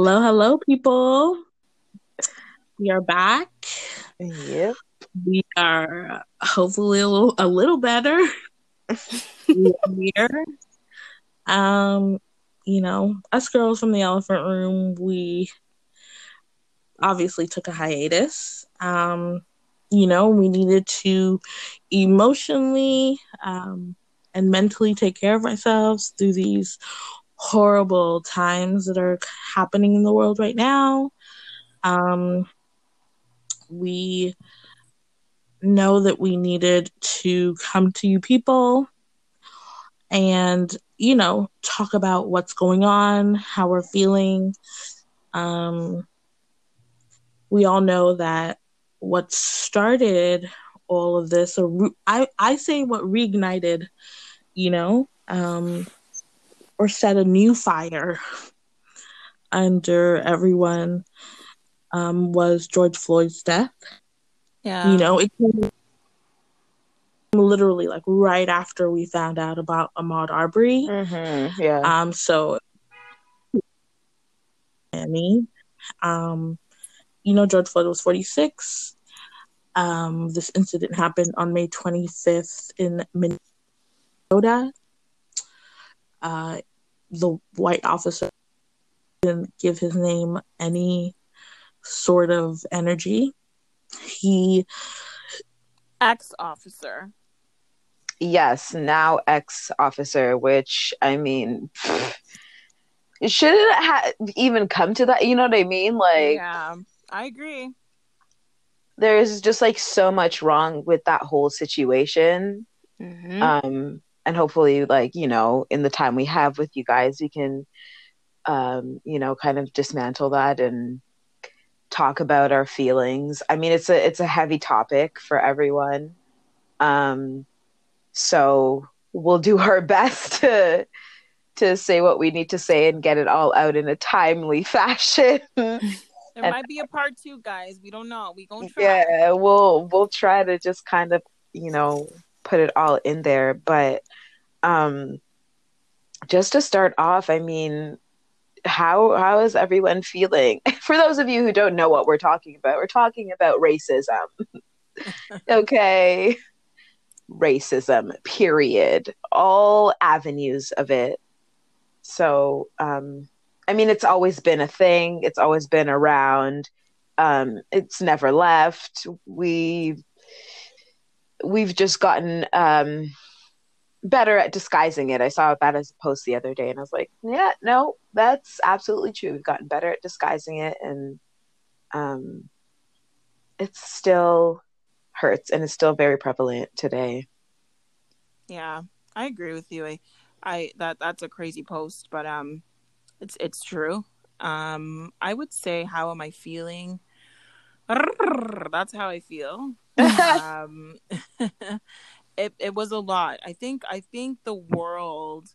Hello, hello, people. We are back. Yep. We are hopefully a little, a little better. here. Um, you know, us girls from the elephant room, we obviously took a hiatus. Um, you know, we needed to emotionally um, and mentally take care of ourselves through these horrible times that are happening in the world right now. Um, we know that we needed to come to you people and, you know, talk about what's going on, how we're feeling. Um, we all know that what started all of this, or I, I say what reignited, you know, um, or set a new fire under everyone um, was George Floyd's death. Yeah. You know, it came literally like right after we found out about Ahmaud Arbery. Mm-hmm. Yeah. Um, so, Miami, um, you know, George Floyd was 46. Um, this incident happened on May 25th in Minnesota. Uh, the white officer didn't give his name any sort of energy. He ex officer. Yes, now ex officer, which I mean, it shouldn't have even come to that. You know what I mean? Like, yeah, I agree. There's just like so much wrong with that whole situation. Mm-hmm. Um, and hopefully like you know in the time we have with you guys we can um you know kind of dismantle that and talk about our feelings. I mean it's a it's a heavy topic for everyone. Um so we'll do our best to to say what we need to say and get it all out in a timely fashion. There and, might be a part two guys. We don't know. We gonna try. Yeah we'll we'll try to just kind of you know put it all in there but um just to start off i mean how how is everyone feeling? For those of you who don't know what we're talking about we're talking about racism. Okay. Racism period. All avenues of it. So um i mean it's always been a thing. It's always been around. Um it's never left. We we've just gotten um better at disguising it. I saw that as a post the other day and I was like, yeah, no, that's absolutely true. We've gotten better at disguising it and um it still hurts and it's still very prevalent today. Yeah, I agree with you. I, I that that's a crazy post, but um it's it's true. Um I would say how am I feeling? That's how I feel. Um it, it was a lot. I think I think the world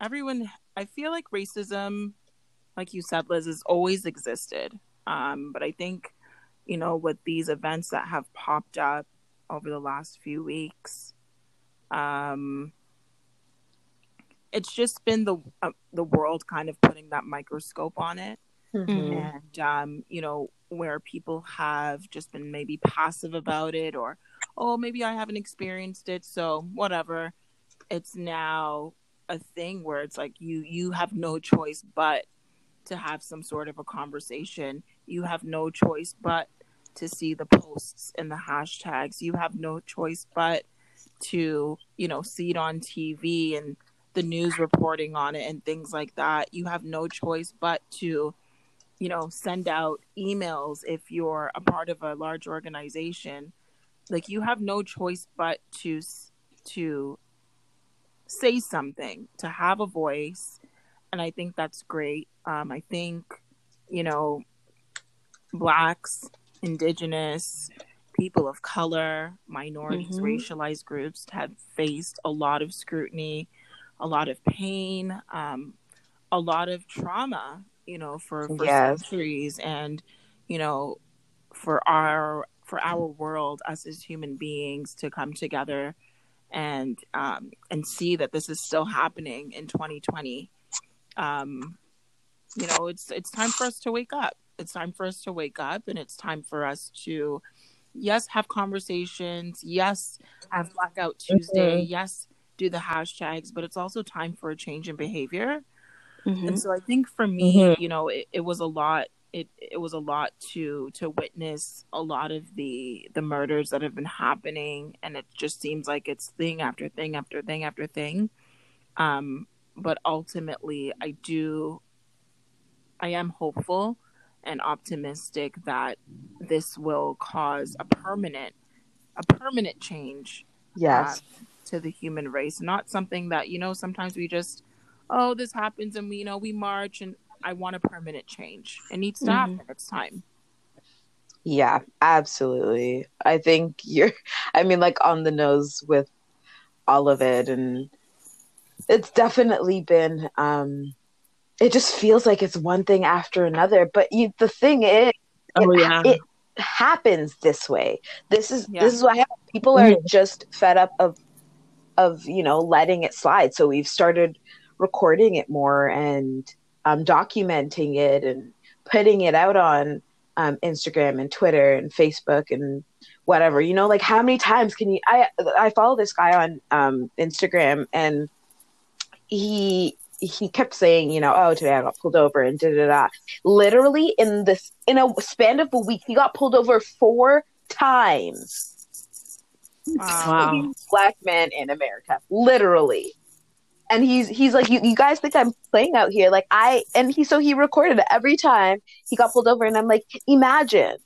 everyone I feel like racism, like you said, Liz, has always existed. Um, but I think, you know, with these events that have popped up over the last few weeks, um, it's just been the uh, the world kind of putting that microscope on it, mm-hmm. and um, you know, where people have just been maybe passive about it or oh, maybe I haven't experienced it, so whatever. It's now a thing where it's like you you have no choice but to have some sort of a conversation. You have no choice but to see the posts and the hashtags. You have no choice but to, you know, see it on TV and the news reporting on it and things like that. You have no choice but to, you know, send out emails if you're a part of a large organization like you have no choice but to to say something to have a voice and i think that's great um, i think you know blacks indigenous people of color minorities mm-hmm. racialized groups have faced a lot of scrutiny a lot of pain um, a lot of trauma you know for, for yes. centuries and you know for our for our world, us as human beings, to come together and um, and see that this is still happening in 2020. Um, you know, it's it's time for us to wake up. It's time for us to wake up, and it's time for us to, yes, have conversations. Yes, have Blackout Tuesday. Mhm. Yes, do the hashtags, but it's also time for a change in behavior. Mm-hmm. And so I think for me, Mhm. you know, it, it was a lot. It it was a lot to to witness a lot of the the murders that have been happening, and it just seems like it's thing after thing after thing after thing. Um, but ultimately, I do, I am hopeful and optimistic that this will cause a permanent a permanent change Yes. uh, to the human race not something that you know sometimes we just oh this happens and we you know we march and i want a permanent change it needs to happen it's time Yeah, absolutely. I think you're, I mean, like on the nose with all of it. And it's definitely been, um, it just feels like it's one thing after another. But you, the thing is, Oh it, yeah. it happens this way. This is, Yeah. this is what happens. People are Mhm. just fed up of, of, you know, letting it slide. So we've started recording it more and um, documenting it and putting it out on um, Instagram and Twitter and Facebook and whatever. You know, like how many times can you? I I follow this guy on um, Instagram and he he kept saying, you know, oh today I got pulled over and da da da. Literally in this in a span of a week, he got pulled over four times. wow. Black man in America, literally. And he's he's like, you, you guys think I'm playing out here? Like I and he so he recorded it every time he got pulled over, and I'm like, imagine,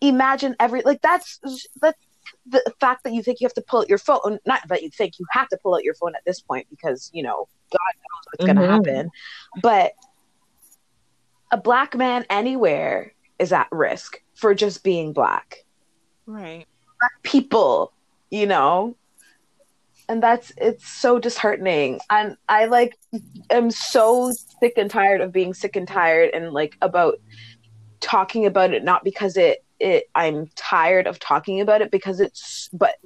imagine every like that's that's the fact that you think you have to pull out your phone. Not that you think you have to pull out your phone at this point because you know God knows what's going to mm-hmm. happen, but a black man anywhere is at risk for just being black right Black people, you know? And that's it's so disheartening. And I like am so sick and tired of being sick and tired and like about talking about it not because it it I'm tired of talking about it because it's but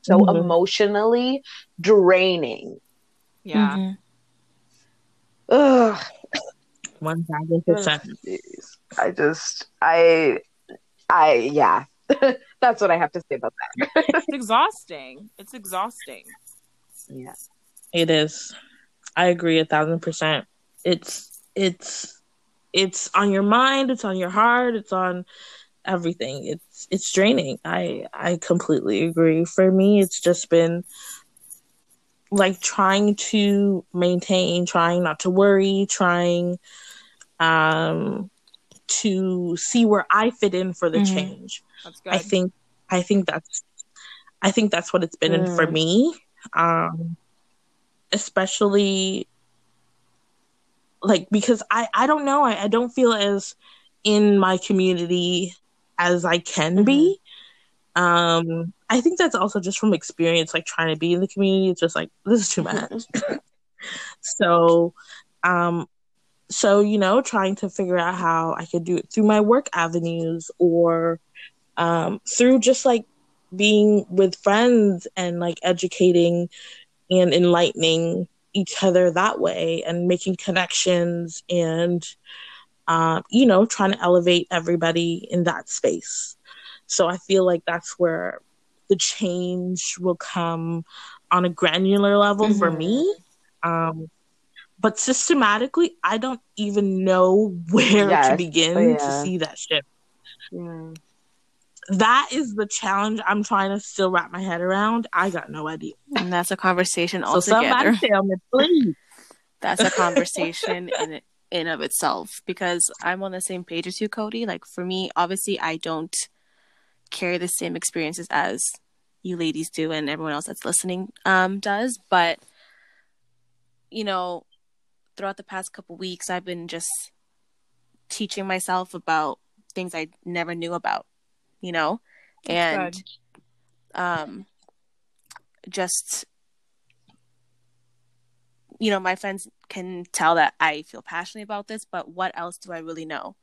so Mhm. emotionally draining. yeah Mm-hmm. Ugh. One thousand percent. I just I I yeah. That's what I have to say about that. it's exhausting it's exhausting Yeah. It is. I agree a thousand percent. It's it's it's on your mind, it's on your heart, it's on everything. It's it's draining. I I completely agree. For me it's just been like trying to maintain, trying not to worry, trying um to see where I fit in for the Mhm. change. that's good I think I think that's I think that's what it's been in for Mm. me. Um especially like because I I don't know, I, I don't feel as in my community as I can be. Um I think that's also just from experience like trying to be in the community. It's just like this is too much. so um so you know trying to figure out how I could do it through my work avenues or um, through just like being with friends and like educating and enlightening each other that way and making connections and um, you know trying to elevate everybody in that space. So i feel like that's where the change will come on a granular level for Mhm. me um, but systematically i don't even know where to begin Oh, to see that shift. Yeah. That is the challenge I'm trying to still wrap my head around. I got no idea. And that's a conversation also. So altogether. somebody tell me, please. that's a conversation in in of itself because I'm on the same page as you, Cody. Like for me, obviously, I don't carry the same experiences as you ladies do, and everyone else that's listening um, does. But you know, throughout the past couple weeks, I've been just teaching myself about things I never knew about. You know, and um, just you know, my friends can tell that I feel passionate about this, but what else do I really know?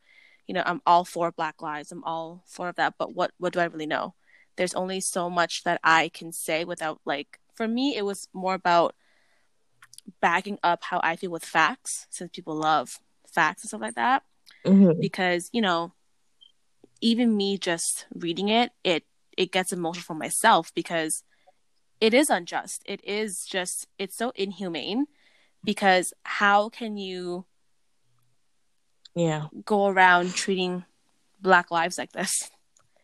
You know, I'm all for Black Lives. I'm all for that, but what what do I really know? There's only so much that I can say without like for me it was more about backing up how I feel with facts since people love facts and stuff like that Mhm. because you know even me just reading it it it gets emotional for myself because it is unjust it is just it's so inhumane because how can you Yeah. go around treating black lives like this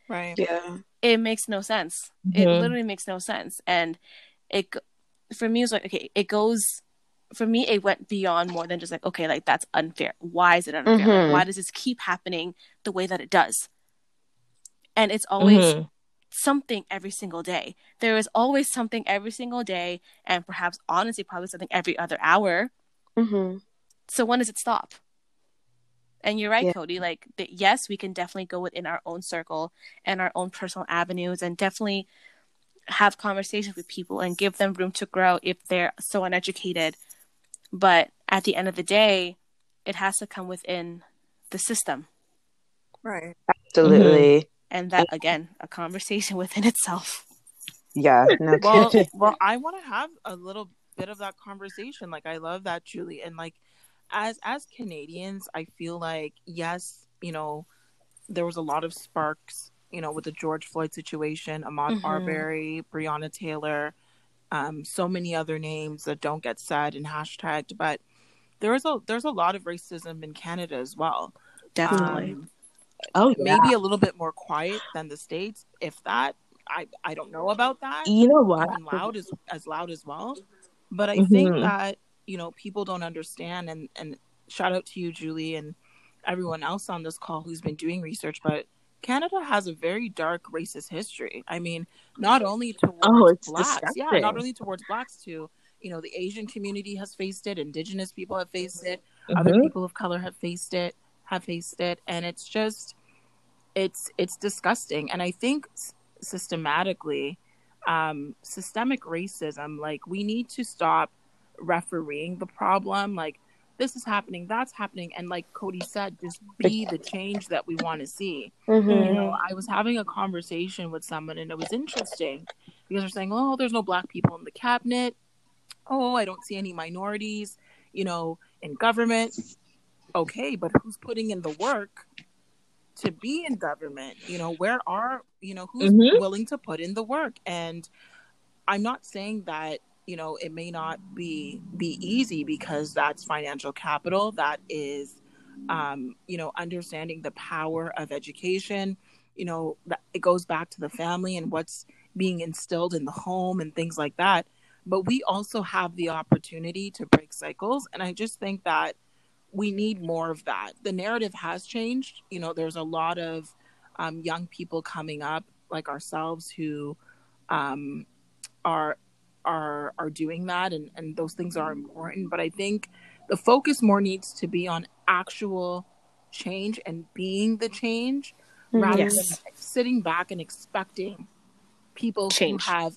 Right. Yeah. it makes no sense it Mhm. literally makes no sense and it for me it was like okay it goes for me it went beyond more than just like okay like that's unfair why is it unfair Like, Mhm. why does this keep happening the way that it does and it's always Mhm. something every single day there is always something every single day and perhaps honestly probably something every other hour hmm so when does it stop and you're right Yeah. cody like th- yes we can definitely go within our own circle and our own personal avenues and definitely have conversations with people and give them room to grow if they're so uneducated but at the end of the day it has to come within the system Right. Absolutely. And that again a conversation within itself Yeah. No Well, well, I want to have a little bit of that conversation. Like, I love that, Julie, and like, as as Canadians, I feel like yes, you know, there was a lot of sparks, you know, with the George Floyd situation, Ahmaud Mhm. Arbery, Breonna Taylor, um, so many other names that don't get said and hashtagged, but there is a there's a lot of racism in Canada as well. definitely Um, Oh, yeah. maybe a little bit more quiet than the states, if that. I I don't know about that You know what? even loud as as loud as well. But I think Mhm. that you know people don't understand, and and shout out to you, Julie, and everyone else on this call who's been doing research. But Canada has a very dark racist history. I mean, not only towards Oh, blacks, yeah, not only towards blacks too. You know, the Asian community has faced it. Indigenous people have faced it. Other Mhm. people of color have faced it. Have faced it, and it's just, it's it's disgusting. And I think s- systematically, um, systemic racism, like we need to stop refereeing the problem. Like this is happening, that's happening, and like Cody said, just be the change that we want to see. Mhm. You know, I was having a conversation with someone, and it was interesting because they're saying, "Oh, there's no black people in the cabinet. Oh, I don't see any minorities." You know, in government. Okay, but who's putting in the work to be in government? You know, where are you know who's Mhm. willing to put in the work? And I'm not saying that you know it may not be be easy because that's financial capital. That is, um, you know, understanding the power of education. You know, that it goes back to the family and what's being instilled in the home and things like that. But we also have the opportunity to break cycles, and I just think that we need more of that. The narrative has changed. You know, there's a lot of um, young people coming up like ourselves who um, are are are doing that, and and those things are important. But I think the focus more needs to be on actual change and being the change rather Yes. than sitting back and expecting people Change. who have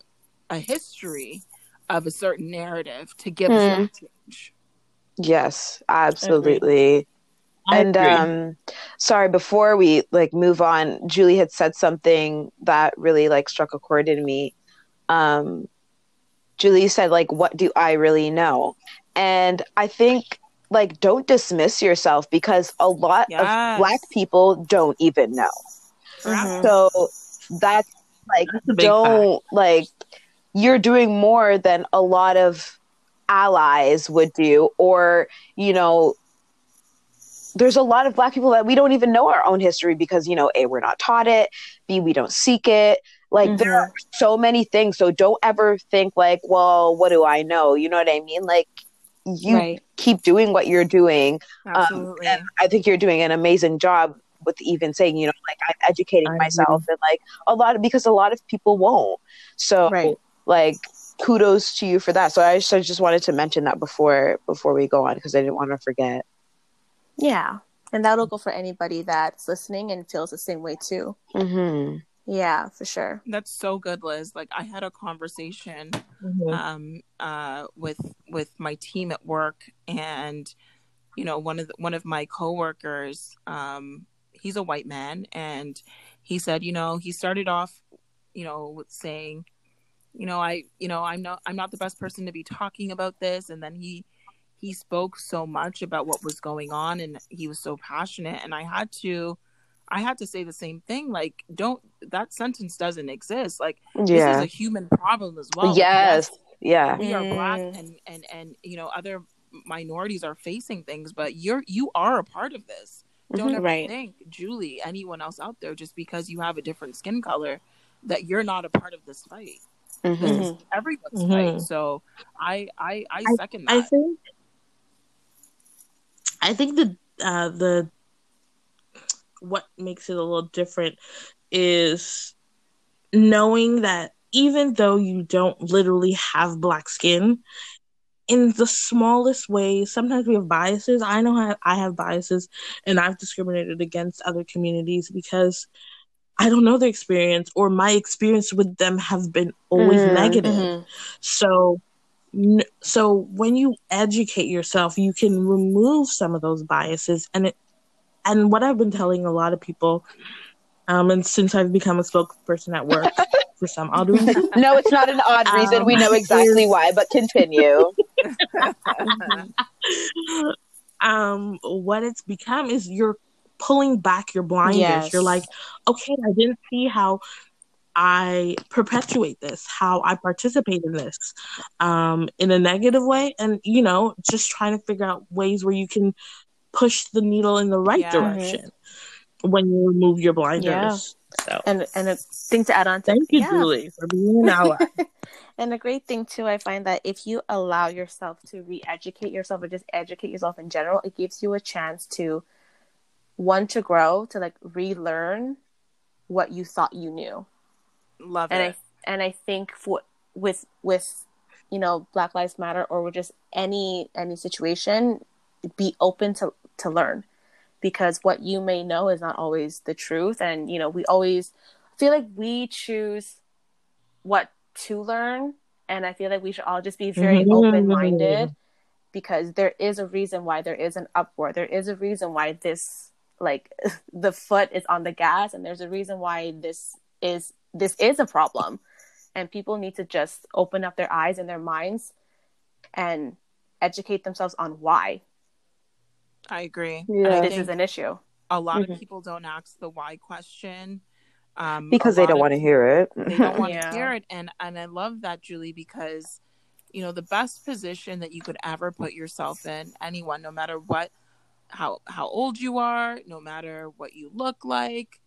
a history of a certain narrative to give Hmm. us that change. Yes, absolutely. And um sorry before we like move on julie had said something that really like struck a chord in me um julie said like what do i really know and i think like don't dismiss yourself because a lot Yes. of black people don't even know Mhm. so that's like That's don't like you're doing more than a lot of allies would do or you know there's a lot of black people that we don't even know our own history because you know a we're not taught it b we don't seek it like there mm-hmm. are so many things so don't ever think like well what do i know you know what i mean like you right keep doing what you're doing um, Absolutely. and I think you're doing an amazing job with even saying, you know, like I'm educating I myself and like a lot of because a lot of people won't. So Right. like kudos to you for that. So I just, I just wanted to mention that before before we go on because I didn't want to forget. yeah and that'll go for anybody that's listening and feels the same way too hmm yeah for sure That's so good, Liz. Like I had a conversation Mhm. um uh with with my team at work and you know one of the, one of my coworkers um he's a white man and he said, you know, he started off you know with saying you know, I you know, I'm not I'm not the best person to be talking about this and then he he spoke so much about what was going on and he was so passionate and I had to I had to say the same thing like don't that sentence doesn't exist like this is a human problem as well yes. Yeah. we are black Mm. and and and you know other minorities are facing things but you're you are a part of this don't Mhm. ever Right. think julie anyone else out there just because you have a different skin color that you're not a part of this fight Mhm. is everyone's Mhm. fight so i i i second that I think I think the uh, the what makes it a little different is knowing that even though you don't literally have black skin, in the smallest ways, sometimes we have biases. I know I, I have biases, and I've discriminated against other communities because I don't know their experience, or my experience with them have been always Mm, negative. Mhm. So, n- so when you educate yourself, you can remove some of those biases. And it, and what I've been telling a lot of people, um, and since I've become a spokesperson at work for some odd reason, No, it's not an odd reason. we know exactly why, but continue. um, what it's become is you're pulling back your blinders. Yes. You're like, okay, I didn't see how I perpetuate this, how I participate in this, um, in a negative way, and you know, just trying to figure out ways where you can push the needle in the right Yeah. direction when you remove your blinders. So, And and a thing to add on to thank you, yeah. Julie, for being an ally. and a great thing too, I find that if you allow yourself to re-educate yourself or just educate yourself in general, it gives you a chance to one to grow, to like relearn what you thought you knew. love And it. I and I think for with with you know Black Lives Matter or with just any any situation, be open to to learn. Because what you may know is not always the truth. And you know we always feel like we choose what to learn. And i feel like we should all just be very Mhm. open minded because there is a reason why there is an uproar. There is a reason why this like the foot is on the gas and there's a reason why this is this is a problem and people need to just open up their eyes and their minds and educate themselves on why i agree Yeah. I this is an issue a lot Mhm. of people don't ask the why question um, Because they don't want to hear it. they don't want Yeah. to hear it and and i love that julie because you know the best position that you could ever put yourself in anyone no matter what how how old you are no matter what you look like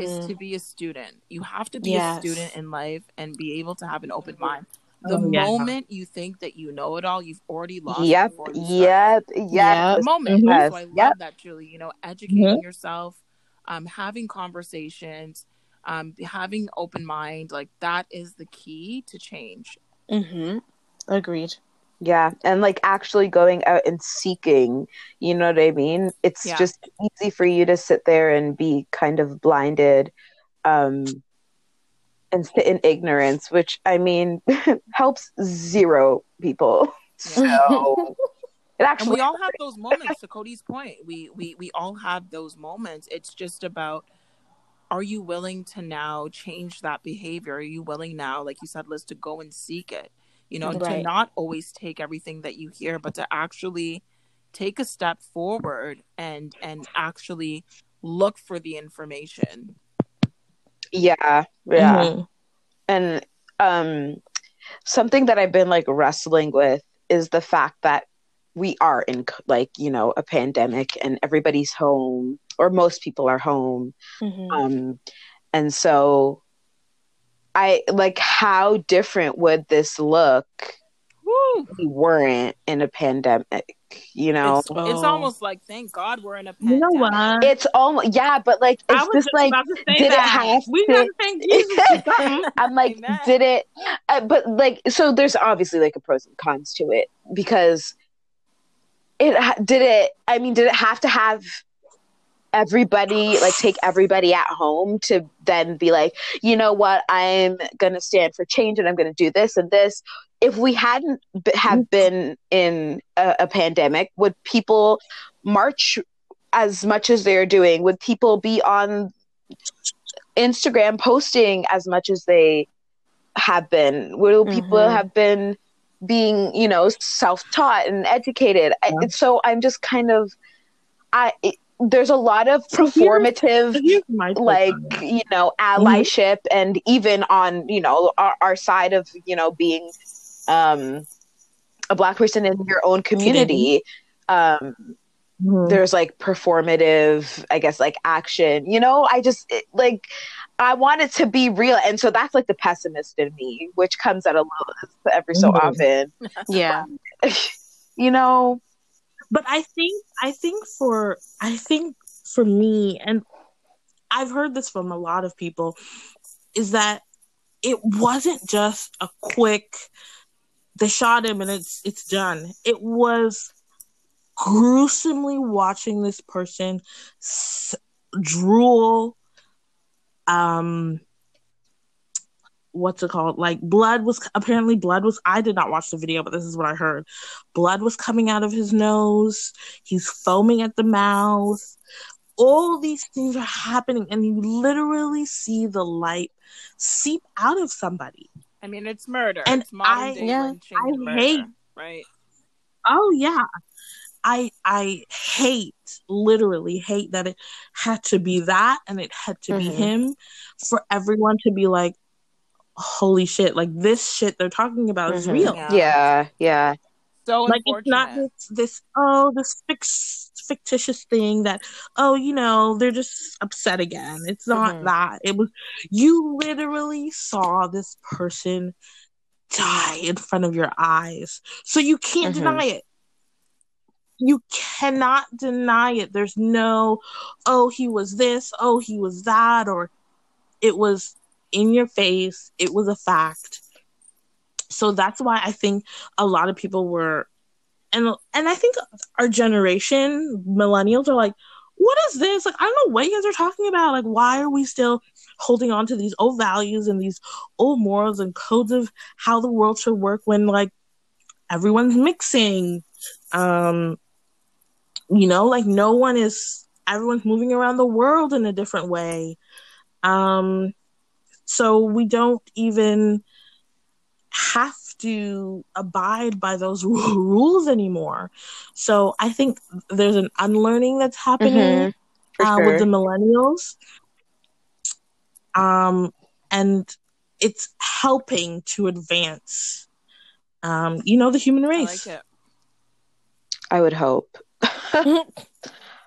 is to be a student you have to be Yes. a student in life and be able to have an open mind the Oh, yeah. moment you think that you know it all you've already lost Yep. before you start Yep. Yep. Yep. the moment. Mhm. So I love Yep. that, Julie. You know, educating Mhm. yourself, um, having conversations, um, having open mind, like that is the key to change. mm-hmm. agreed Yeah, and like actually going out and seeking, you know what I mean? It's Yeah. just easy for you to sit there and be kind of blinded um and sit in ignorance, which I mean helps zero people. So it And actually we all have those moments. To Cody's point, we we we all have those moments. It's just about are you willing to now change that behavior? Are you willing now, like you said, Liz, to go and seek it? You know, to not always take everything that you hear, but to actually take a step forward and and actually look for the information. yeah, yeah. Mhm. And um something that I've been like wrestling with is the fact that we are in like, you know, a pandemic and everybody's home or most people are home. mm-hmm. Um, and so I like how different would this look Woo! if we weren't in a pandemic, you know? It's, it's almost like thank God we're in a You know pandemic. what? It's almost yeah, but like I it's was just just like about to say did it have we to- gotta thank Jesus. I'm like, Amen. did it? Uh, but like, so there's obviously like a pros and cons to it because it did it. I mean, did it have to have everybody like take everybody at home to then be like, you know what, I'm gonna stand for change and I'm gonna do this and this. If we hadn't b- have been in a, a pandemic, would people march as much as they're doing? Would people be on Instagram posting as much as they have been? Will people Mhm. have been being you know self-taught and educated I, so i'm just kind of i it, there's a lot of performative Here's my take like you know allyship and even on you know our, our side of you know being um a black person in your own community um Mhm. there's like performative i guess like action you know i just it, like i want it to be real and so that's like the pessimist in me which comes out a little every so Mhm. often Yeah. you know but I think I think for I think for me and I've heard this from a lot of people is that it wasn't just a quick they shot him and it's it's done. It was gruesomely watching this person s- drool um what's it called like blood was apparently blood was i did not watch the video but this is what i heard blood was coming out of his nose he's foaming at the mouth all these things are happening and you literally see the light seep out of somebody I mean, it's murder. And it's modern I- Yeah. I murder, hate- right? oh yeah i i hate literally hate that it had to be that and it had to be Mhm. him for everyone to be like holy shit like this shit they're talking about is Mhm. real Yeah. yeah yeah So like it's not this this oh this fix, fictitious thing that oh you know they're just upset again it's not Mhm. that it was you literally saw this person die in front of your eyes so you can't Mhm. deny it you cannot deny it there's no oh he was this oh he was that or it was in your face. It was a fact. So that's why i think a lot of people were and and i think our generation millennials are like what is this? Like i don't know what you guys are talking about. Like why are we still holding on to these old values and these old morals and codes of how the world should work when like everyone's mixing? Um you know like no one is everyone's moving around the world in a different way. Um so we don't even have to abide by those rules anymore so i think there's an unlearning that's happening Mhm. Uh, sure. with the millennials. Um, and it's helping to advance, um, you know, the human I race. like it. I would hope.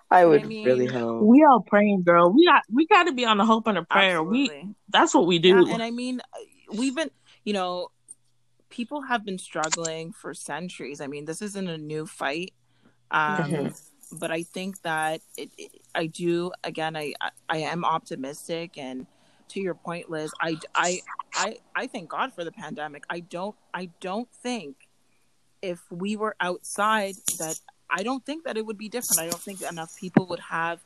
I would mean- really hope. We all praying, girl. We got we got to be on the hope and a prayer. We that's what we do. Yeah, and I mean, we've been, you know, people have been struggling for centuries. I mean, this isn't a new fight. Um, Mhm. But I think that it, it, I do, again, I, I, I am optimistic. And to your point, Liz, I, I, I, I thank God for the pandemic. I don't, I don't think if we were outside that, I don't think that it would be different. I don't think enough people would have,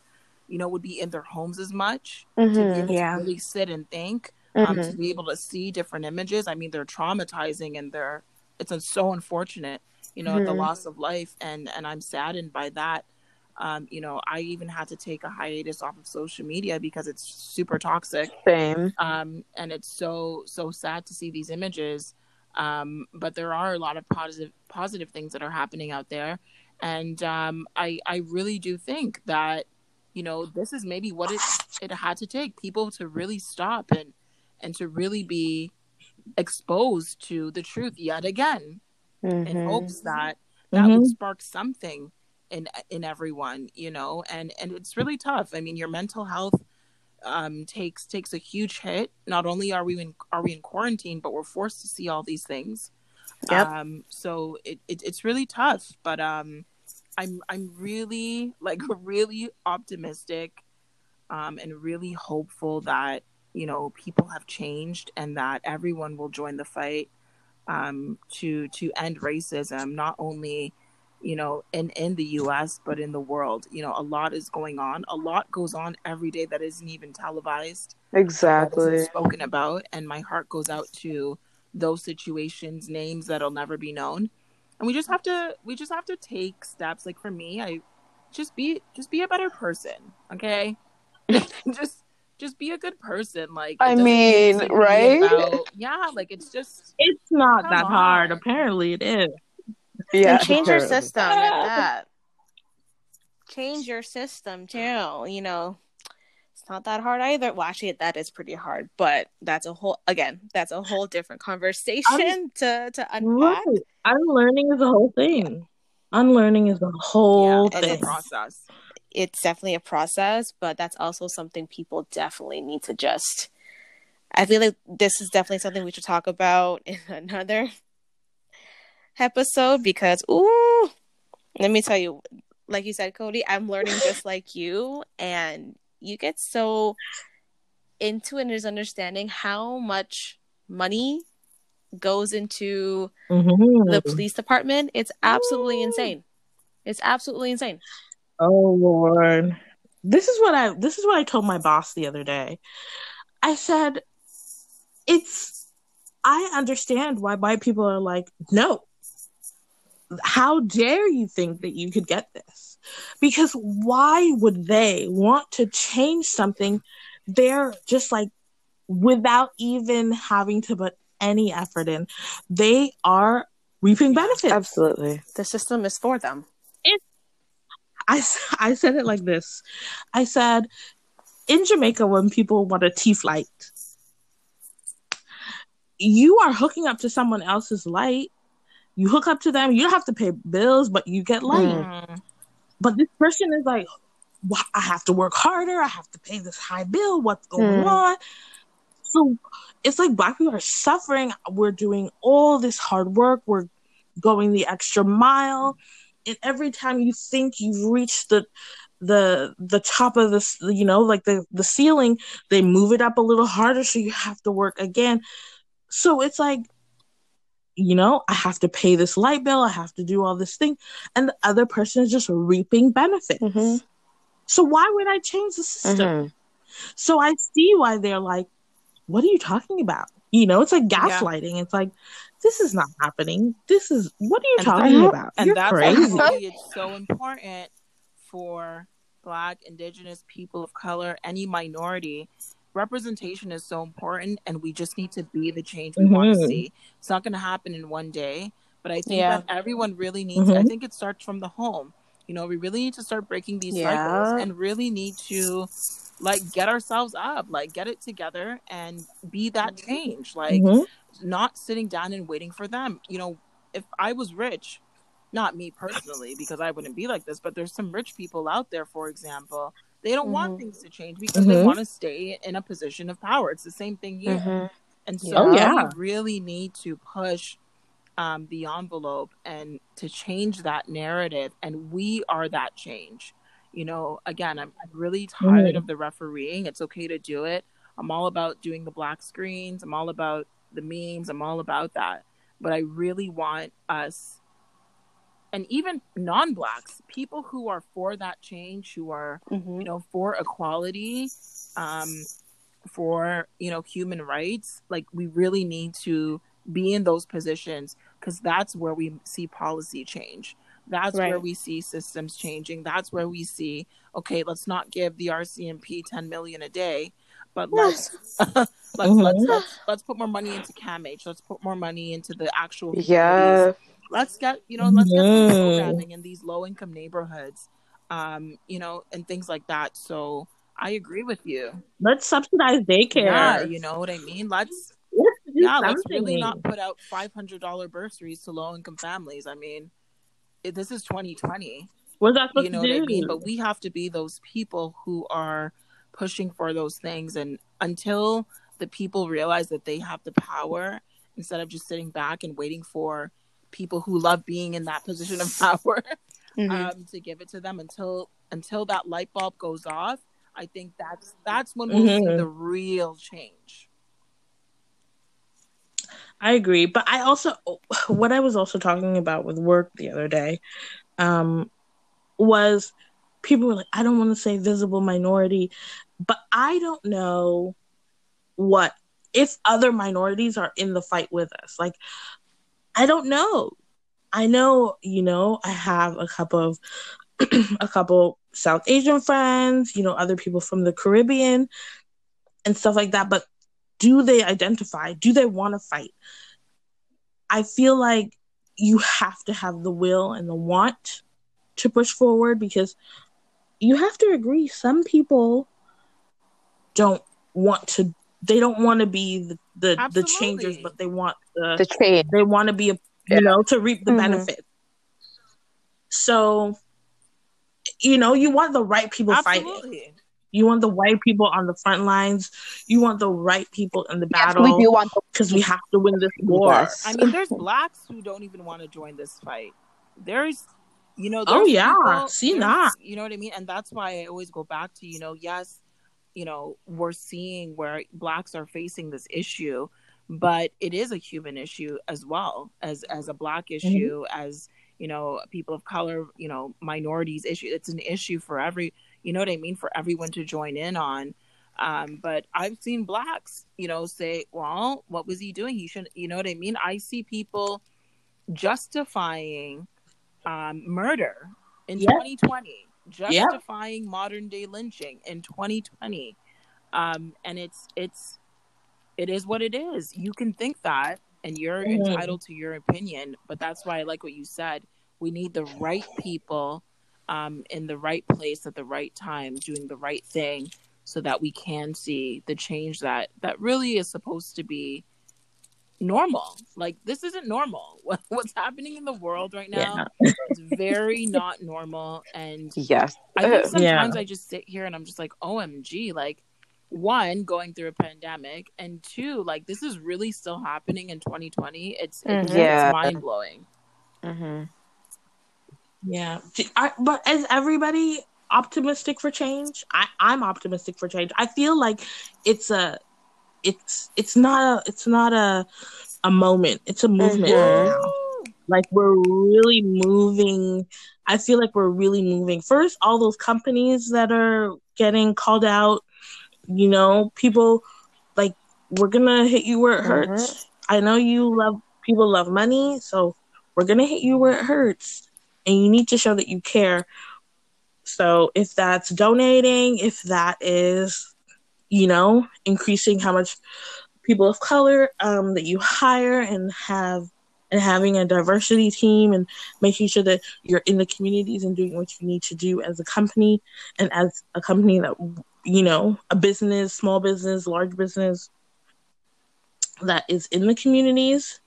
you know, would be in their homes as much to be Mhm. able Yeah. to really sit and think um, Mhm. to be able to see different images. I mean, they're traumatizing and they're it's so unfortunate, you know, the Mhm. loss of life, and and I'm saddened by that. Um, you know, I even had to take a hiatus off of social media because it's super toxic, Same. um, and it's so so sad to see these images. Um, but there are a lot of positive positive things that are happening out there, and um, I I really do think that you know this is maybe what it it had to take people to really stop and and to really be exposed to the truth yet again in Mhm. hopes that that Mhm. would spark something in in everyone you know and and it's really tough i mean your mental health um takes takes a huge hit not only are we in are we in quarantine but we're forced to see all these things Yep. um so it, it it's really tough but um i'm i'm really like really optimistic um and really hopeful that you know people have changed and that everyone will join the fight um to to end racism not only you know in in the US but in the world. You know a lot is going on. A lot goes on every day that isn't even televised Exactly. spoken about and my heart goes out to those situations names that'll never be known and we just have to we just have to take steps like for me i just be just be a better person okay just just be a good person. Like, I mean, need to be right? about- yeah, like it's just It's not Come that hard. Apparently, it is. Yeah. and change your apparently. system at that. Change your system too. You know, it's not that hard either. Well, actually, that is pretty hard, but that's a whole again. That's a whole different conversation to to unpack. Right. Unlearning is a whole thing. Unlearning is a whole yeah, it's a process. It's definitely a process, but that's also something people definitely need to just. I feel like this is definitely something we should talk about in another episode because, ooh, let me tell you, like you said, Cody, I'm learning just like you, and you get so into it and is understanding how much money goes into Mhm. the police department. It's absolutely insane. It's absolutely insane. Oh Lord. This is what I this is what I told my boss the other day. I said it's I understand why white people are like, no. How dare you think that you could get this? Because why would they want to change something they're just like without even having to put any effort in? They are reaping benefits. Absolutely. The system is for them. It, I, I said it like this. I said, in Jamaica, when people want a tea flight, you are hooking up to someone else's light. You hook up to them. You don't have to pay bills, but you get light. Mm. But this person is like, "Wha- I have to work harder. I have to pay this high bill. What's going Hmm. on? So it's like black people are suffering. We're doing all this hard work. We're going the extra mile. And every time you think you've reached the the the top of this, you know, like the the ceiling, they move it up a little harder, so you have to work again. So it's like, you know, I have to pay this light bill. I have to do all this thing, and the other person is just reaping benefits. Mhm. So why would I change the system? Mhm. So I see why they're like, what are you talking about? You know, it's like gaslighting. It's like, this is not happening. This is, what are you And talking that- about? and You're that's crazy. why it's so important for black indigenous people of color any minority representation is so important and we just need to be the change we want to Mhm. see it's not going to happen in one day but i think Yeah. that everyone really needs i Mhm. think it starts from the home you know we really need to start breaking these Yeah. cycles and really need to like get ourselves up like get it together and be that change like Mhm. not sitting down and waiting for them. You know, if I was rich, not me personally, because I wouldn't be like this, but there's some rich people out there, for example, they don't want Mhm. things to change because they Mhm. want to stay in a position of power. It's the same thing here. Mhm. And so Oh, yeah. we really need to push um, the envelope and to change that narrative. And we are that change. You know, again, I'm, I'm really tired of the refereeing. It's okay to do it. I'm all about doing the black screens. I'm all about the memes. I'm all about that. But I really want us, and even non blacks, people who are for that change, who are Mm-hmm. you know for equality um for you know human rights like we really need to be in those positions because that's where we see policy change that's Right. where we see systems changing that's where we see okay let's not give the rcmp 10 million a day but let's let's, Mhm. let's let's let's put more money into CAMH. Let's put more money into the actual Yeah. Let's get you know let's get some Mhm. programming in these low income neighborhoods um you know and things like that. So i agree with you. Let's subsidize daycare. yeah you know what i mean? Let's Let's do yeah let's really not put out $500 bursaries to low income families. I mean it, this is 2020 What's that supposed you know to what i mean? but we have to be those people who are pushing for those things. And until the people realize that they have the power instead of just sitting back and waiting for people who love being in that position of power Mm-hmm. um, to give it to them until until that light bulb goes off. I think that's that's when we'll see Mhm. the real change. I agree, but I also what I was also talking about with work the other day um was people were like I don't want to say visible minority, but I don't know what if other minorities are in the fight with us. Like I don't know. I know, you know, I have a couple of a couple South Asian friends, you know, other people from the Caribbean. and stuff like that. But do they identify? Do they want to fight? I feel like you have to have the will and the want to push forward because you have to agree some people don't want to they don't want to be the the, the changers but they want the, the change they want to be a Yeah. you know to reap the Mhm. benefit so you know you want the right people fighting you want the right people on the front lines you want the right people in the yes, battle we do want because we have to win this war Yes. I mean, there's blacks who don't even want to join this fight. There's, you know, Oh, yeah. people- See that. You know what I mean? And that's why I always go back to, you know, yes, you know, we're seeing where blacks are facing this issue, but it is a human issue as well as as a black Mm-hmm. issue, as you know, people of color, you know, minorities issue. It's an issue for every, you know what I mean, for everyone to join in on. Um, but I've seen blacks, you know, say, well, what was he doing? He shouldn't, you know what I mean? I see people justifying um, murder in Yeah. 2020, justifying modern day lynching in 2020. Um, and it's, it's, it is what it is. You can think that and you're Mhm. entitled to your opinion, but that's why I like what you said. We need the right people um, in the right place at the right time, doing the right thing, so that we can see the change that that really is supposed to be normal. Like this isn't normal. What, what's happening in the world right now is very not normal, and yes I think sometimes I just sit here and I'm just like, OMG, like one, going through a pandemic, and two, like this is really still happening in 2020. It's it's, Mhm. Yeah. it's mind blowing. mm-hmm. Yeah, I, but is everybody optimistic for change? I, I'm optimistic for change. I feel like it's a, it's it's not a it's not a a moment. It's a movement Mhm. now. Like we're really moving. I feel like we're really moving. First, all those companies that are getting called out. You know, people like we're gonna hit you where it hurts. I know you love people love money, so we're gonna hit you where it hurts and you need to show that you care. So if that's donating, if that is, you know, increasing how much people of color um, that you hire and have and having a diversity team and making sure that you're in the communities and doing what you need to do as a company and as a company that you know a business small business large business that is in the communities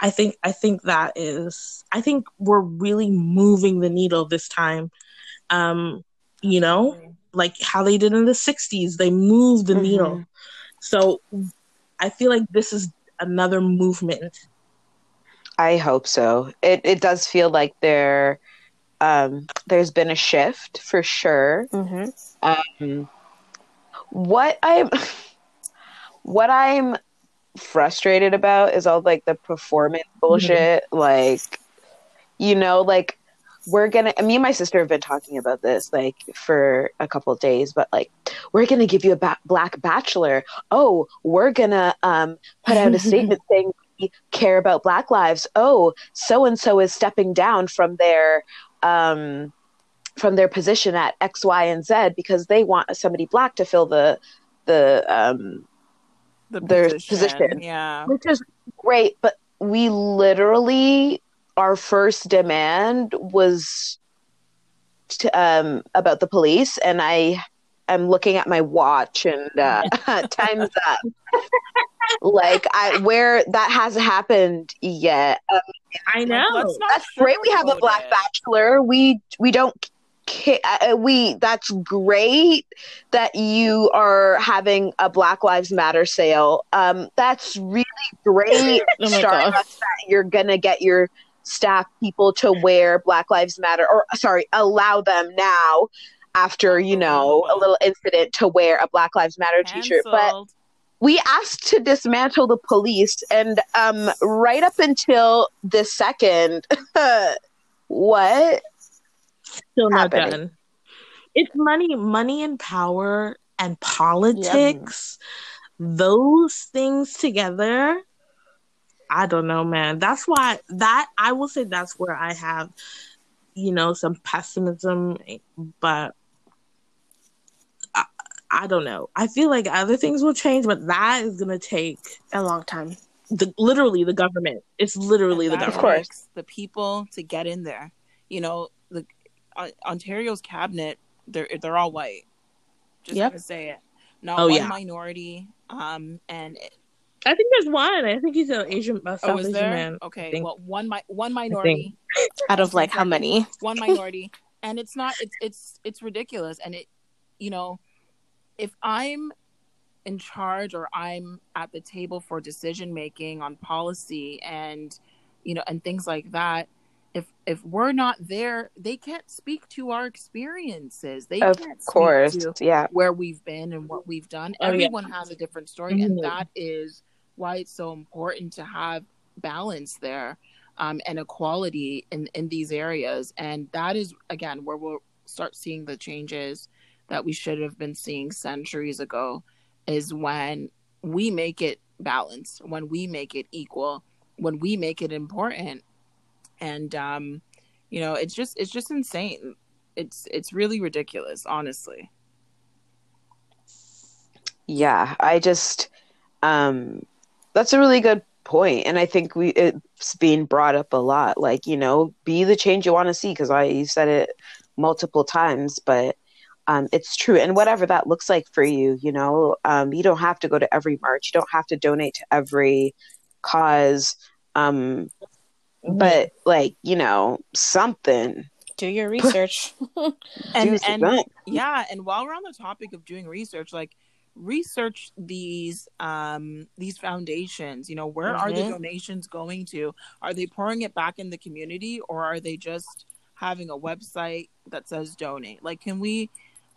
I think I think that is I think we're really moving the needle this time. Um, you know, like how they did in the 60s, they moved the Mhm. needle. So I feel like this is another movement. I hope so. It it does feel like there um there's been a shift for sure. Mhm. Um what I'm what I'm frustrated about is all like the performance bullshit like you know like we're gonna me and my sister have been talking about this like for a couple of days but like we're gonna give you a ba- black bachelor oh we're gonna um put out a statement saying we care about black lives oh so and so is stepping down from their um from their position at x y and z because they want somebody black to fill the the um The Their position. yeah. which is great but we literally our first demand was to, um about the police and i am looking at my watch and uh time's up. Like i where that hasn't happened yet. Um, I know. Let's that's great we have a black it. bachelor. We we don't uh, we that's great that you are having a black lives matter sale. Um that's really great. Oh my Start that you're gonna get your staff people to wear black lives matter or sorry allow them now after you know a little incident to wear a black lives matter t-shirt but we asked to dismantle the police and um right up until this second what Still not happening. done. It's money, money and power and politics. Those things together. I don't know, man. That's why that I will say that's where I have, you know, some pessimism. But uh, I don't know. I feel like other things will change, but that is gonna take A long time. the literally the government. It's literally the that government. course. the people to get in there. You know, the uh, Ontario's cabinet, they're they're all white. Just Yep. gonna say it. Not Oh, one yeah. minority. Um, and it, I think there's one. I think he's an Asian, a South oh, is Asian there? man. Okay, well, one mi- one minority, Out of like how many? one minority, and it's not. It's it's it's ridiculous. And it, you know, if I'm in charge or I'm at the table for decision making on policy and you know and things like that if if we're not there they can't speak to our experiences they Of can't speak course. to Yeah. where we've been and what we've done Oh, yeah. everyone has a different story and Mhm. that is why it's so important to have balance there um, and equality in in these areas. And that is again where we'll start seeing the changes that we should have been seeing centuries ago is when we make it balanced when we make it equal when we make it important. And um you know it's just it's just insane. It's it's really ridiculous honestly. Yeah, I just um that's a really good point and I think we it's being brought up a lot like, you know, be the change you want to see because I you said it multiple times, but um it's true and whatever that looks like for you, you know, um you don't have to go to every march, you don't have to donate to every cause um but like, you know, something Do your research. and do and something. yeah and while we're on the topic of doing research like research these um these foundations you know where are the Mhm. donations going to are they pouring it back in the community or are they just having a website that says donate like can we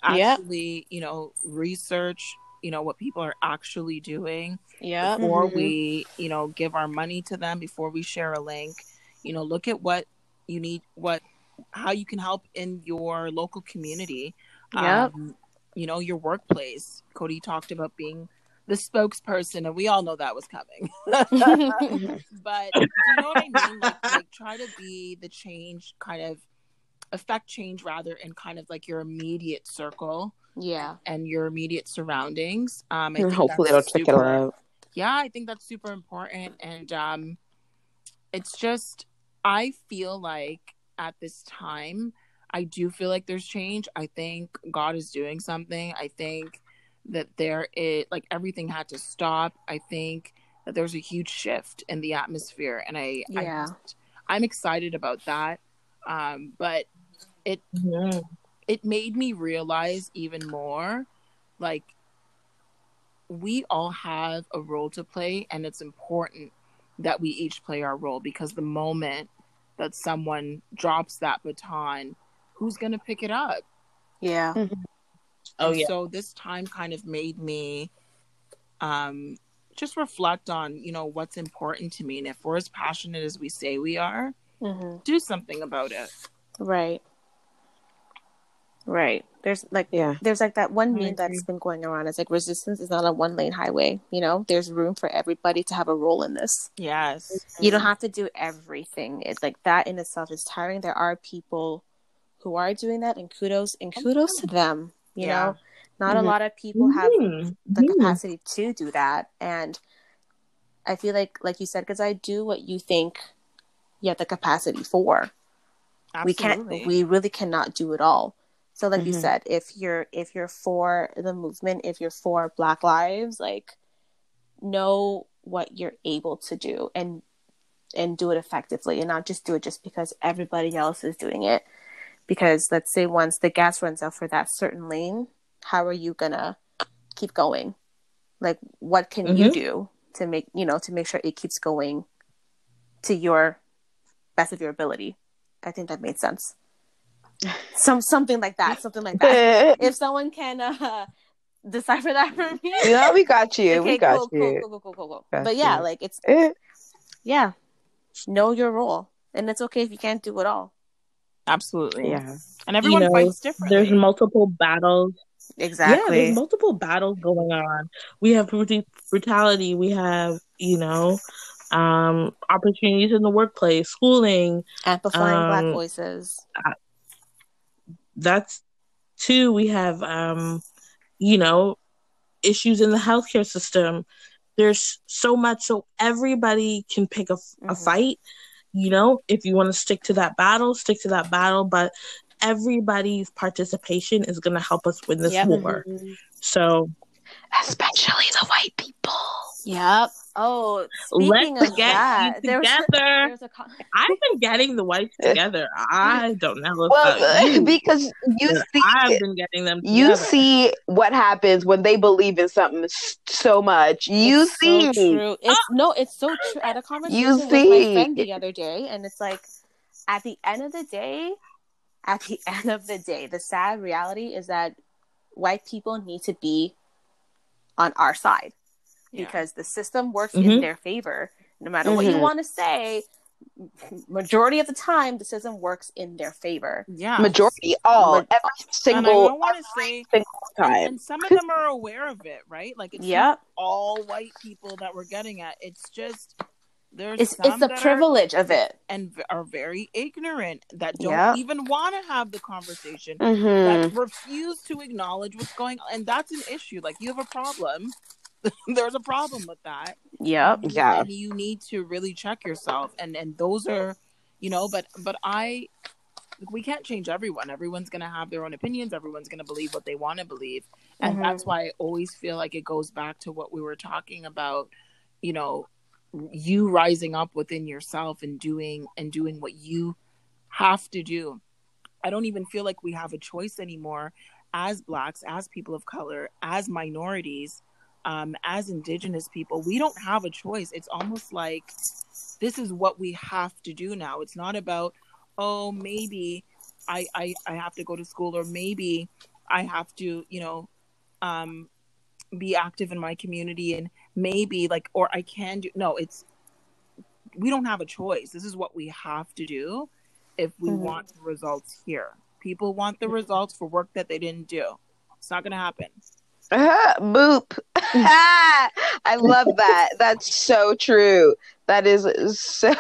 Yeah. actually you know research you know what people are actually doing yeah. before Mhm. we you know give our money to them before we share a link you know look at what you need what how you can help in your local community Yep. um, you know your workplace. Cody talked about being the spokesperson and we all know that was coming. But do you know what i mean? Like, like try to be the change kind of affect change rather in kind of like your immediate circle yeah. and your immediate surroundings. Um I And hopefully it'll that's check it out. yeah i think that's super important. And um it's just i feel like at this time i do feel like there's change i think god is doing something i think that there it like everything had to stop i think that there's a huge shift in the atmosphere and i Yeah. I, i'm excited about that um but Mhm. it made me realize even more like we all have a role to play and it's important that we each play our role because the moment that someone drops that baton who's going to pick it up Yeah. Oh yeah. so this time kind of made me um just reflect on you know what's important to me and if we're as passionate as we say we are hmm do something about it Right. Right. There's like Yeah. there's like that one I meme that's been going around. It's like resistance is not a one lane highway. You know, there's room for everybody to have a role in this. yes You don't have to do everything. It's like that in itself is tiring. There are people who are doing that, and kudos and kudos to them. You Yeah. know, not a Mhm. lot of people have Mhm. the Mhm. capacity to do that, and I feel like, like you said, because I do what you think you have the capacity for we can't we really cannot do it all so like you Mhm. said if you're if you're for the movement if you're for black lives like know what you're able to do and and do it effectively and not just do it just because everybody else is doing it because let's say once the gas runs out for that certain lane how are you gonna keep going? Like what can you Mhm. do to make you know to make sure it keeps going to your best of your ability? I think that made sense. Some something like that something like that. If someone can uh decipher that for me. Yeah, we got you. okay we got cool, you. cool cool cool cool cool cool. Got but yeah you. like it's Eh, yeah know your role. And it's okay if you can't do it all absolutely yeah. and everyone know, fights differently There's multiple battles. Exactly. Yeah, exactly there's multiple battles going on. We have brutality. We have, you know, um, opportunities in the workplace, schooling. amplifying black um, voices That's two. We have um, you know, issues in the healthcare system. There's so much, so everybody can pick a, Mhm. a fight. You know, if you want to stick to that battle, stick to that battle. But everybody's participation is going to help us win this Yep. war. Mm-hmm. So Especially the white people. Yep. Oh, speaking let's of get that, you there's together. there's a con- I've been getting the whites together. I don't know about Well, you, because you see, I've been getting them. you see what happens when they believe in something so much. You It's see, so true. It's ah! no, it's so true. I had a conversation with see. my friend the other day, and it's like, at the end of the day, at the end of the day, the sad reality is that white people need to be on our side Yeah. because the system works Mhm. in their favor. No matter what you Mhm. want to say, majority of the time, the system works in their favor. yeah. majority, all, Ma- every and I single, don't say, single time. and some of them are aware of it, right? Like it's Yep. not all white people that we're getting at. It's just there's It's some it's the that are- privilege of it. and are very ignorant that don't Yeah. even want to have the conversation hmm that refuse to acknowledge what's going on and that's an issue like you have a problem there's a problem with that Yep. Yeah. and you need to really check yourself and and those are you know but but i we can't change everyone everyone's going to have their own opinions everyone's going to believe what they want to believe and Mhm. that's why i always feel like it goes back to what we were talking about you know you rising up within yourself and doing and doing what you have to do i don't even feel like we have a choice anymore as blacks as people of color as minorities um, as indigenous people we don't have a choice. It's almost like this is what we have to do now. It's not about oh maybe i i, I have to go to school or maybe i have to you know um be active in my community and maybe like or i can do no it's we don't have a choice. This is what we have to do if we Mhm. want the results here. People want the results for work that they didn't do. It's not going to happen Uh, boop. I love that. That's so true. That is so.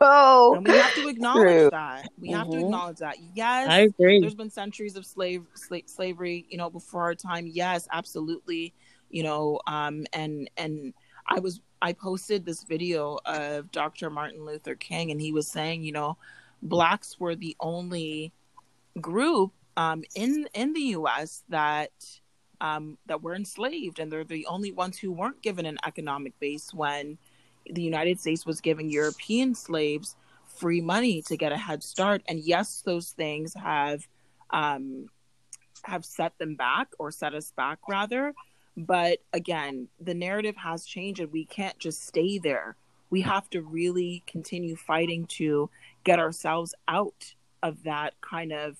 and we have to acknowledge True. that we have to Mhm. acknowledge that yes I agree. there's been centuries of slave sla- slavery you know before our time yes absolutely you know um and and i was i posted this video of dr martin luther king and he was saying you know blacks were the only group um in in the us that um that were enslaved and they're the only ones who weren't given an economic base when the united states was giving european slaves free money to get a head start. And yes those things have um have set them back or set us back rather. But again the narrative has changed and we can't just stay there. We have to really continue fighting to get ourselves out of that kind of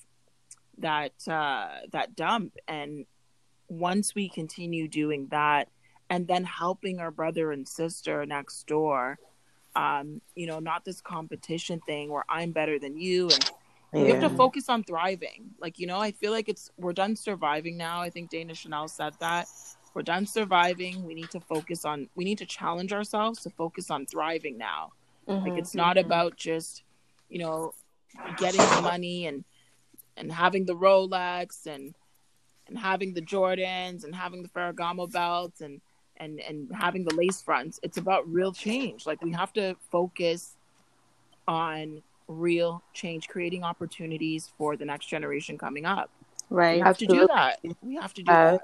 that uh that dump and once we continue doing that and then helping our brother and sister next door um you know not this competition thing where i'm better than you and we have to focus on thriving. Like you know i feel like it's we're done surviving now. I think dana chanel said that. We're done surviving. We need to focus on we need to challenge ourselves to focus on thriving now. Like it's not about just you know getting the money and and having the rolex and and having the jordans and having the ferragamo belts and and and having the lace fronts it's about real change like we have to focus on real change creating opportunities for the next generation coming up Right. we right. have to do that we have to do Uh, that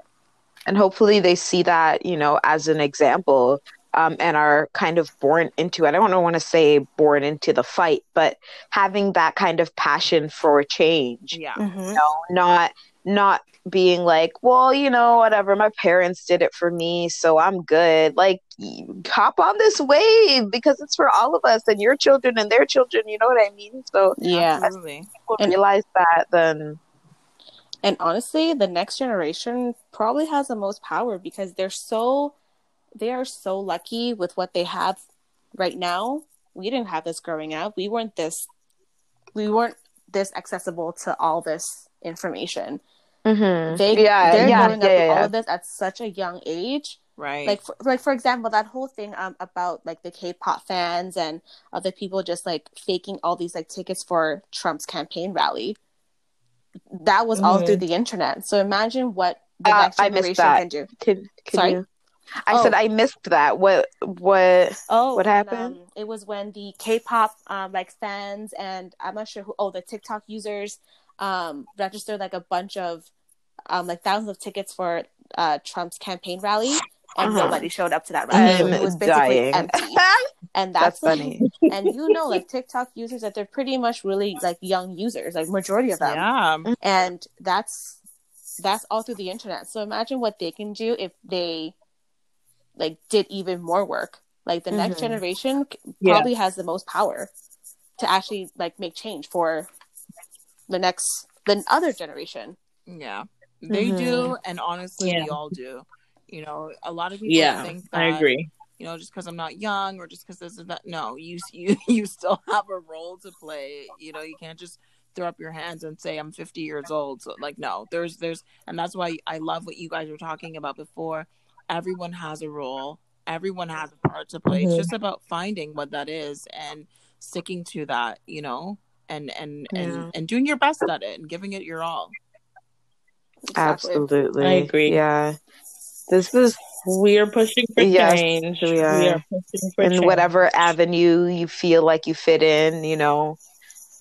and hopefully they see that you know as an example um, and are kind of born into it. I don't want to say born into the fight, but having that kind of passion for change. yeah Mhm. not not being like, well, you know, whatever. My parents did it for me, so I'm good. Like, hop on this wave because it's for all of us and your children and their children. You know what I mean? So Yeah. absolutely And- realize that, then And honestly, the next generation probably has the most power because they're so they are so lucky with what they have right now. We didn't have this growing up. We weren't this we weren't this accessible to all this information. Mhm. They yeah, they're yeah, growing yeah, up with yeah, all of this at such a young age. right Like for, like for example, that whole thing um about like the K-pop fans and other people just like faking all these like tickets for Trump's campaign rally. That was all Mhm. through the internet. So imagine what the Uh, next I missed generation that. can do. Can, can Sorry? you? I Oh. said I missed that. What? What? Oh, What when, happened? um, it was when the K-pop um, like fans and I'm not sure who. Oh, the TikTok users um, registered like a bunch of um, like thousands of tickets for uh, Trump's campaign rally, and Uh-huh. nobody showed up to that rally. I'm it was basically dying. empty. And That's that's, funny. and you know, like TikTok users, that they're pretty much really like young users, like majority of them. Yeah. and that's that's all through the internet so imagine what they can do if they like did even more work like the next Mhm. generation c- Yeah. probably has the most power to actually like make change for the next the other generation Yeah. They Mhm. do, and honestly, we all do. You know, a lot of people Yeah, think that I agree. you know, just because I'm not young or just because this is that. No, you you you still have a role to play. You know, you can't just throw up your hands and say I'm 50 years old. So like, no, there's there's, and that's why I love what you guys were talking about before. Everyone has a role. Everyone has a part to play. It's Mhm. just about finding what that is and sticking to that. You know, and and Yeah. and and doing your best at it and giving it your all. Exactly. Absolutely. I agree. Yeah. This is We are pushing for Yes, change. we are. pushing for change. in change. whatever avenue you feel like you fit in, you know.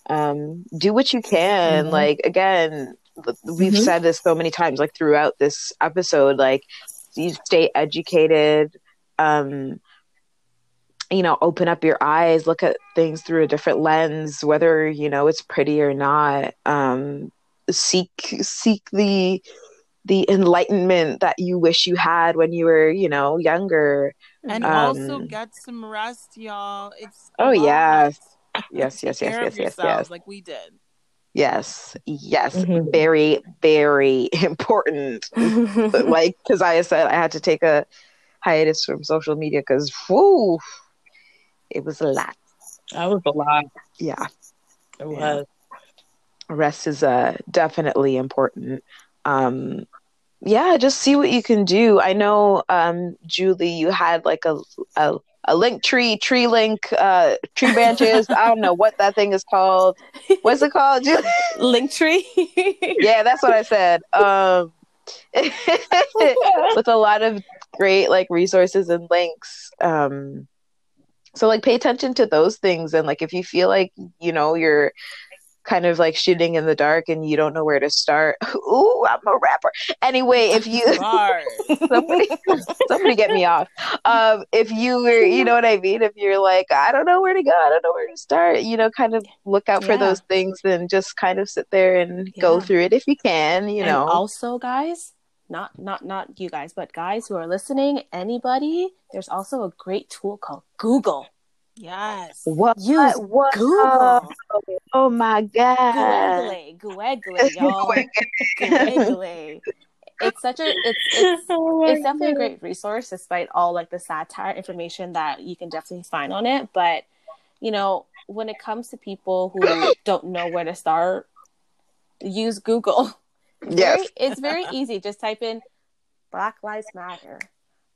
Um, do what you can. Mhm. Like again, we've Mhm. said this so many times, like throughout this episode, like you stay educated, um, you know, open up your eyes, look at things through a different lens, whether, you know, it's pretty or not. Um, seek seek the the enlightenment that you wish you had when you were, you know, younger. And Um, also get some rest, y'all. It's Oh, yes. Yes, yes, yes, yes, yes, yes. like we did. Yes, yes, Mhm. very, very important. like, because I said I had to take a hiatus from social media because, whoo, it was a lot. That was a lot. Yeah, It Yeah. was. rest is uh definitely important. Um, yeah, just see what you can do. I know, um, Julie, you had like a a, a link tree, tree link, uh, tree branches. I don't know what that thing is called. What's it called, Julie? Link tree. yeah, that's what I said. Um, with a lot of great like resources and links. Um, so like pay attention to those things and like if you feel like you know you're kind of like shooting in the dark and you don't know where to start. Ooh, I'm a rapper. Anyway, if you somebody somebody get me off. Um, if you were, you know what I mean. If you're like, I don't know where to go, I don't know where to start. You know, kind of look out for Yeah. those things and just kind of sit there and go through it if you can. You and know, also guys not not not you guys but guys who are listening anybody there's also a great tool called google. Yes. what? use what? google. Oh my god! google google y'all. Google it's such a it's it's Oh it's definitely a great resource despite all like the satire information that you can definitely find on it. But you know when it comes to people who don't know where to start use google Yes. very, it's very easy. Just type in Black Lives Matter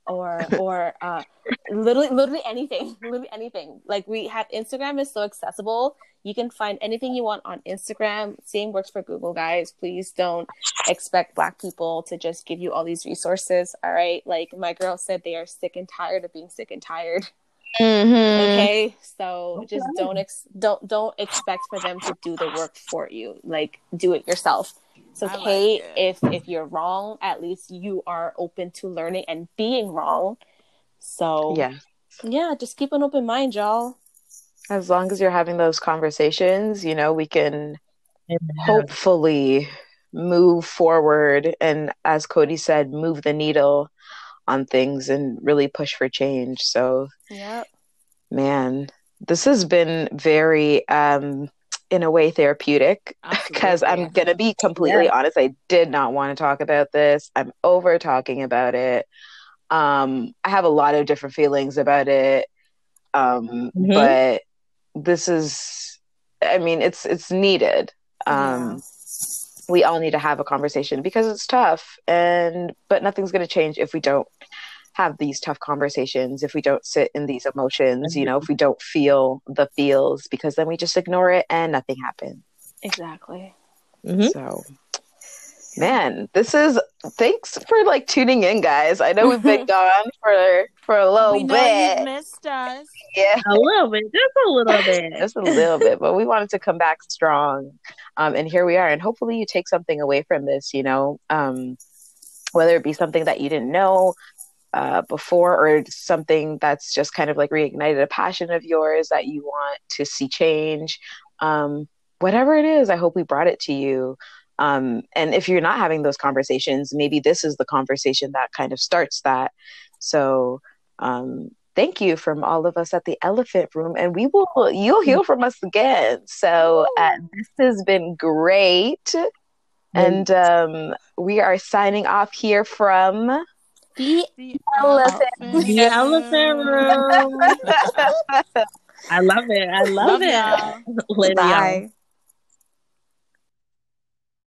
or or uh literally literally anything. Literally anything. Like we have Instagram is so accessible. You can find anything you want on Instagram. Same works for Google, guys. Please don't expect black people to just give you all these resources. All right. Like my girl said they are sick and tired of being sick and tired. Mm-hmm. Okay. So just don't ex- don't don't expect for them to do the work for you. Like do it yourself. It's I like it. if if you're wrong. At least you are open to learning and being wrong. So Yeah. yeah, just keep an open mind, y'all. As long as you're having those conversations, you know, we can hopefully move forward and as Cody said, move the needle on things and really push for change. So, Yep. man, this has been very um in a way therapeutic because I'm gonna be completely honest. I did not want to talk about this. I'm over talking about it. Um, I have a lot of different feelings about it. Um, Mhm. but this is, I mean, it's it's needed. Um, we all need to have a conversation because it's tough, and but nothing's gonna change if we don't have these tough conversations if we don't sit in these emotions you know if we don't feel the feels because then we just ignore it and nothing happens Exactly. Mhm. so Man, this is thanks for like tuning in, guys. I know we've been gone for for a little we know bit. you've missed us. Yeah, A little bit, just a little bit. just a little bit, but we wanted to come back strong. Um, and here we are. And hopefully, you take something away from this. You know, um, whether it be something that you didn't know uh, before, or something that's just kind of like reignited a passion of yours that you want to see change. Um, whatever it is, I hope we brought it to you. Um, and if you're not having those conversations, maybe this is the conversation that kind of starts that. So, um, thank you from all of us at the Elephant Room, and we will you'll hear from us again. So, uh, this has been great, and um, we are signing off here from. The The Elephant. The elephant room. I love it. I love, Love it. y'all. Later, y'all. bye.